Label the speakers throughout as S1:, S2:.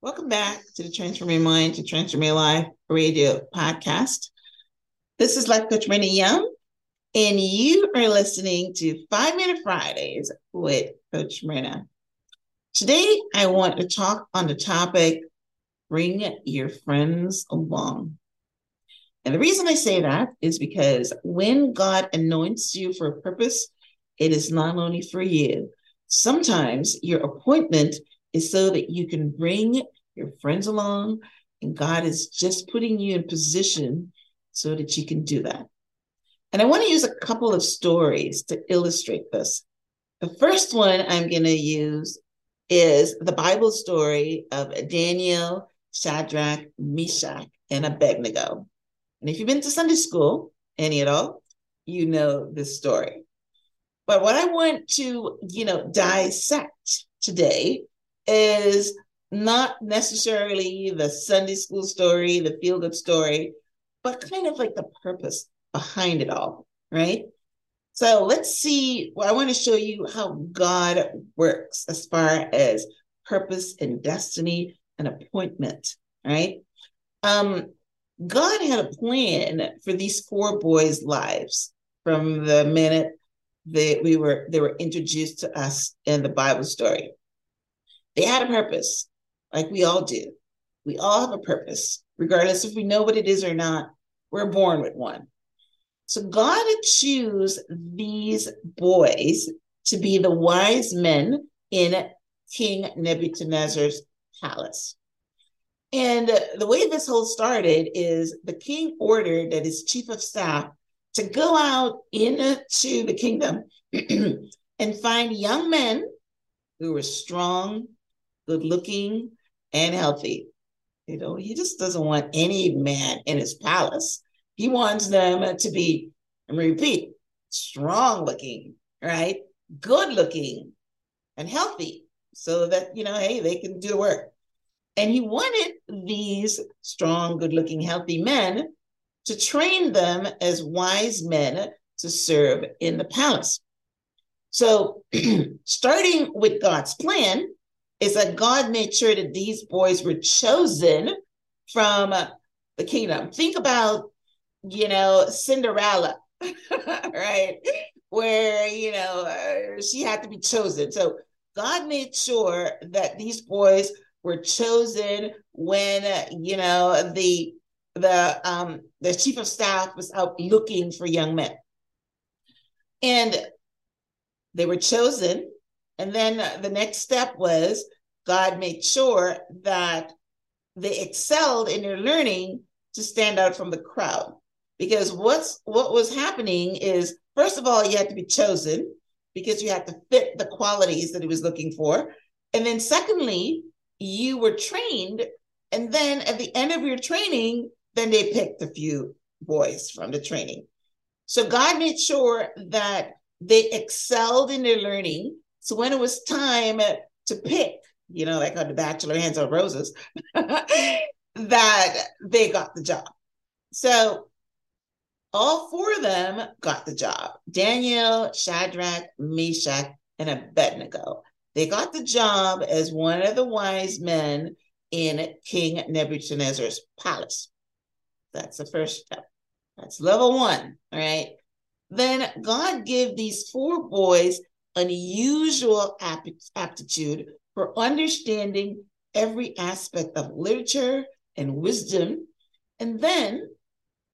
S1: Welcome back to the Transform Your Mind to Transform Your Life radio podcast. This is Life Coach Renee Young, and you are listening to Five Minute Fridays with Coach Myrna. Today, I want to talk on the topic bring your friends along. And the reason I say that is because when God anoints you for a purpose, it is not only for you. Sometimes your appointment is so that you can bring your friends along, and God is just putting you in position so that you can do that. And I want to use a couple of stories to illustrate this. The first one I'm going to use is the Bible story of Daniel, Shadrach, Meshach, and Abednego. And if you've been to Sunday school, any at all, you know this story. But what I want to, you know, dissect today is not necessarily the Sunday school story, the feel good story, but kind of like the purpose behind it all, right? So let's see. Well, I want to show you how God works as far as purpose and destiny and appointment, right? Um, God had a plan for these four boys' lives from the minute that we were they were introduced to us in the Bible story. They had a purpose, like we all do. We all have a purpose, regardless if we know what it is or not. We're born with one. So God choose these boys to be the wise men in King Nebuchadnezzar's palace. And the way this whole started is the king ordered that his chief of staff to go out into the kingdom and find young men who were strong, good looking, and healthy. You know, he just doesn't want any man in his palace. He wants them to be, and repeat, strong looking, right? Good looking and healthy so that, you know, hey, they can do the work. And he wanted these strong, good looking, healthy men to train them as wise men to serve in the palace. So, starting with God's plan, is that God made sure that these boys were chosen from the kingdom. Think about, you know, Cinderella, right? Where, you know, uh, she had to be chosen. So God made sure that these boys were chosen when, uh, you know, the the um the chief of staff was out looking for young men. And they were chosen and then the next step was God made sure that they excelled in their learning to stand out from the crowd. Because what's what was happening is, first of all, you had to be chosen because you had to fit the qualities that he was looking for. And then secondly, you were trained. And then at the end of your training, then they picked a few boys from the training. So God made sure that they excelled in their learning so when it was time to pick, you know, like on The Bachelor Hands on Roses, that they got the job. So all four of them got the job Daniel, Shadrach, Meshach, and Abednego. They got the job as one of the wise men in King Nebuchadnezzar's palace. That's the first step. That's level one. All right. Then God gave these four boys unusual aptitude for understanding every aspect of literature and wisdom. And then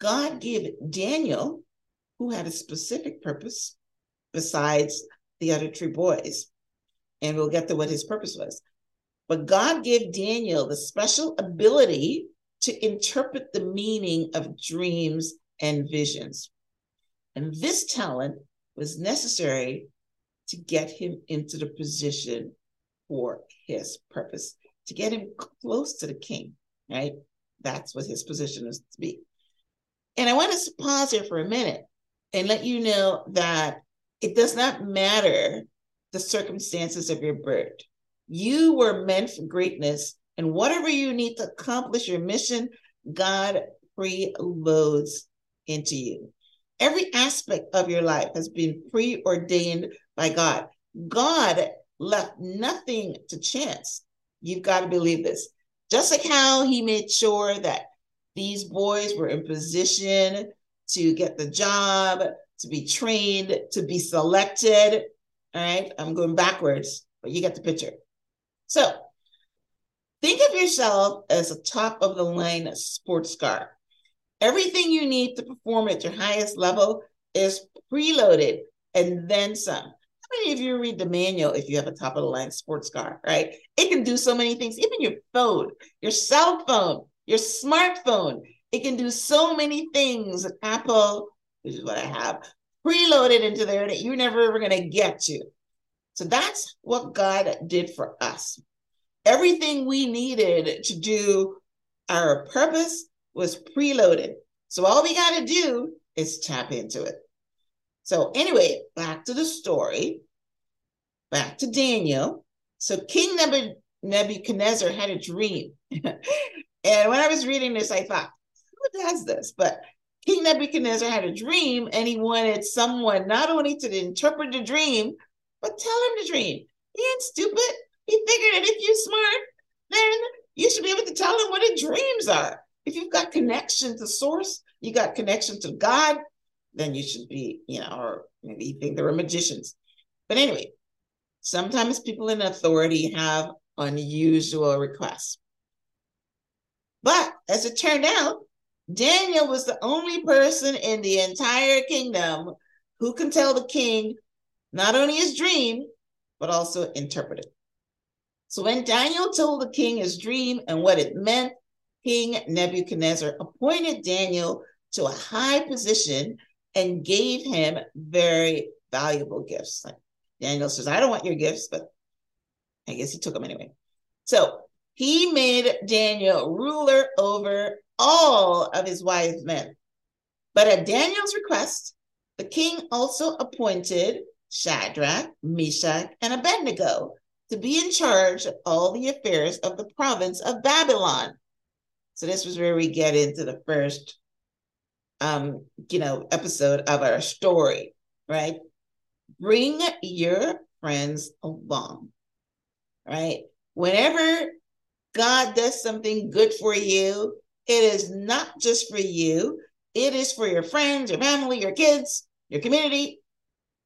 S1: God gave Daniel, who had a specific purpose besides the other three boys. And we'll get to what his purpose was. But God gave Daniel the special ability to interpret the meaning of dreams and visions. And this talent was necessary to get him into the position for his purpose, to get him close to the king, right? That's what his position is to be. And I want to pause here for a minute and let you know that it does not matter the circumstances of your birth. You were meant for greatness, and whatever you need to accomplish your mission, God preloads into you. Every aspect of your life has been preordained by God. God left nothing to chance. You've got to believe this. Just like how he made sure that these boys were in position to get the job, to be trained, to be selected. All right, I'm going backwards, but you get the picture. So think of yourself as a top of the line sports car. Everything you need to perform at your highest level is preloaded and then some. How many of you read the manual if you have a top of the line sports car, right? It can do so many things, even your phone, your cell phone, your smartphone. It can do so many things. Apple, which is what I have, preloaded into there that you're never ever going to get to. So that's what God did for us. Everything we needed to do our purpose was preloaded. So all we got to do is tap into it. So, anyway, back to the story, back to Daniel. So, King Nebuchadnezzar had a dream. and when I was reading this, I thought, who does this? But King Nebuchadnezzar had a dream and he wanted someone not only to interpret the dream, but tell him the dream. He ain't stupid. He figured that if you're smart, then you should be able to tell him what the dreams are. If you've got connection to source, you got connection to God, then you should be, you know, or maybe you think they were magicians. But anyway, sometimes people in authority have unusual requests. But as it turned out, Daniel was the only person in the entire kingdom who can tell the king not only his dream, but also interpret it. So when Daniel told the king his dream and what it meant, King Nebuchadnezzar appointed Daniel to a high position and gave him very valuable gifts. Like Daniel says, I don't want your gifts, but I guess he took them anyway. So he made Daniel ruler over all of his wise men. But at Daniel's request, the king also appointed Shadrach, Meshach, and Abednego to be in charge of all the affairs of the province of Babylon. So this was where we get into the first um, you know, episode of our story, right? Bring your friends along, right? Whenever God does something good for you, it is not just for you, it is for your friends, your family, your kids, your community.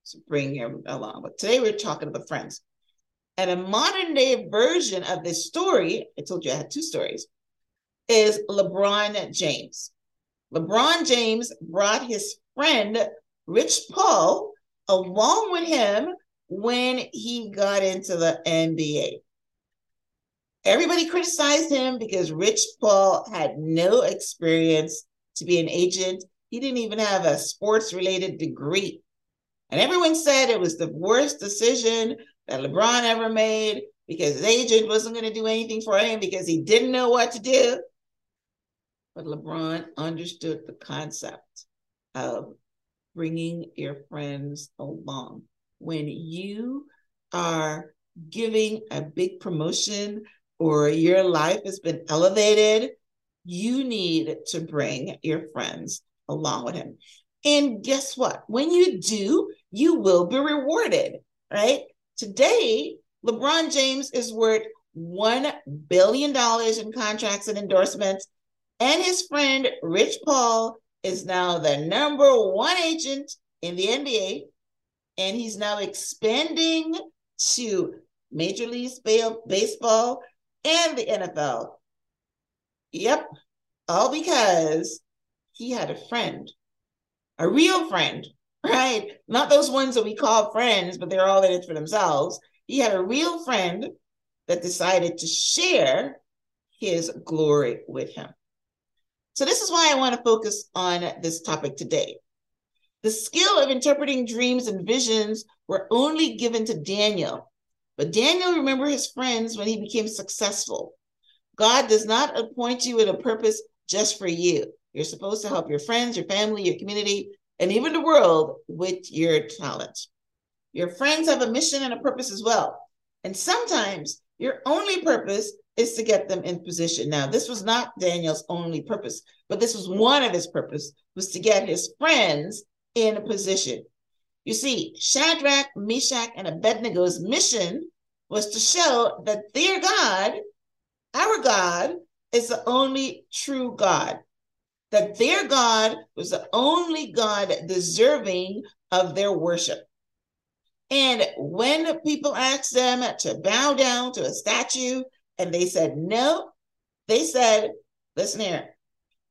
S1: So bring them along. But today we're talking about friends. And a modern day version of this story, I told you I had two stories, is LeBron James. LeBron James brought his friend Rich Paul along with him when he got into the NBA. Everybody criticized him because Rich Paul had no experience to be an agent. He didn't even have a sports related degree. And everyone said it was the worst decision that LeBron ever made because his agent wasn't going to do anything for him because he didn't know what to do. But LeBron understood the concept of bringing your friends along. When you are giving a big promotion or your life has been elevated, you need to bring your friends along with him. And guess what? When you do, you will be rewarded, right? Today, LeBron James is worth $1 billion in contracts and endorsements and his friend Rich Paul is now the number one agent in the NBA, and he's now expanding to Major League Baseball and the NFL. Yep, all because he had a friend, a real friend, right? Not those ones that we call friends, but they're all in it for themselves. He had a real friend that decided to share his glory with him. So, this is why I want to focus on this topic today. The skill of interpreting dreams and visions were only given to Daniel, but Daniel remembered his friends when he became successful. God does not appoint you with a purpose just for you. You're supposed to help your friends, your family, your community, and even the world with your talent. Your friends have a mission and a purpose as well. And sometimes your only purpose is to get them in position. Now, this was not Daniel's only purpose, but this was one of his purpose was to get his friends in a position. You see, Shadrach, Meshach, and Abednego's mission was to show that their God our God is the only true God, that their God was the only God deserving of their worship. And when people asked them to bow down to a statue and they said no, they said, listen here,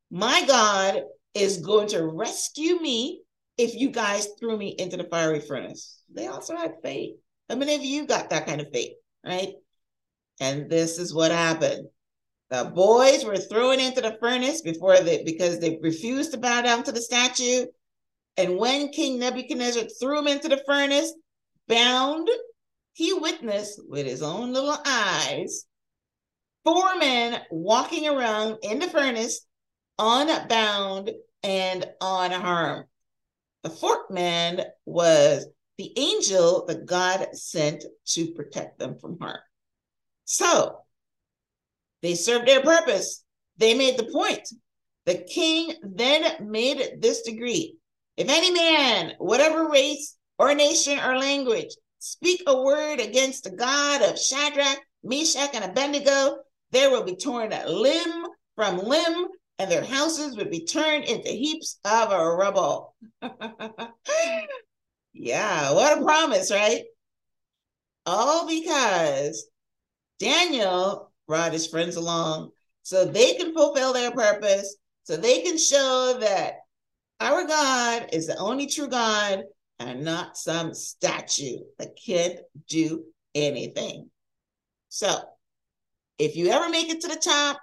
S1: my God is going to rescue me if you guys threw me into the fiery furnace. They also had faith. How many of you got that kind of faith, right? And this is what happened. The boys were thrown into the furnace before they because they refused to bow down to the statue. And when King Nebuchadnezzar threw him into the furnace, bound, he witnessed with his own little eyes four men walking around in the furnace, unbound and unharmed. The fourth man was the angel that God sent to protect them from harm. So they served their purpose. They made the point. The king then made this decree if any man, whatever race or nation or language, speak a word against the God of Shadrach, Meshach, and Abednego, there will be torn limb from limb, and their houses would be turned into heaps of rubble. yeah, what a promise, right? All because Daniel brought his friends along so they can fulfill their purpose, so they can show that our God is the only true God and not some statue that can't do anything. So, if you ever make it to the top,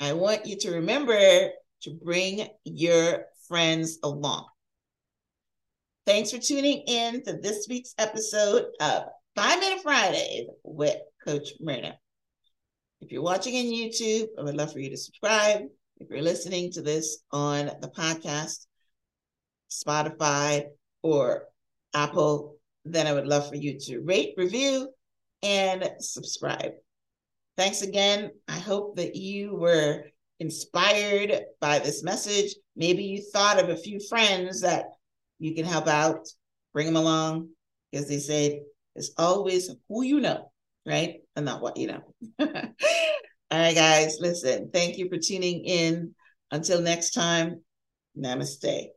S1: I want you to remember to bring your friends along. Thanks for tuning in to this week's episode of Five Minute Fridays with Coach Myrna. If you're watching on YouTube, I would love for you to subscribe. If you're listening to this on the podcast, Spotify, or Apple, then I would love for you to rate, review, and subscribe. Thanks again. I hope that you were inspired by this message. Maybe you thought of a few friends that you can help out, bring them along, because they say it's always who you know right? And not what you know. All right, guys, listen, thank you for tuning in. Until next time, namaste.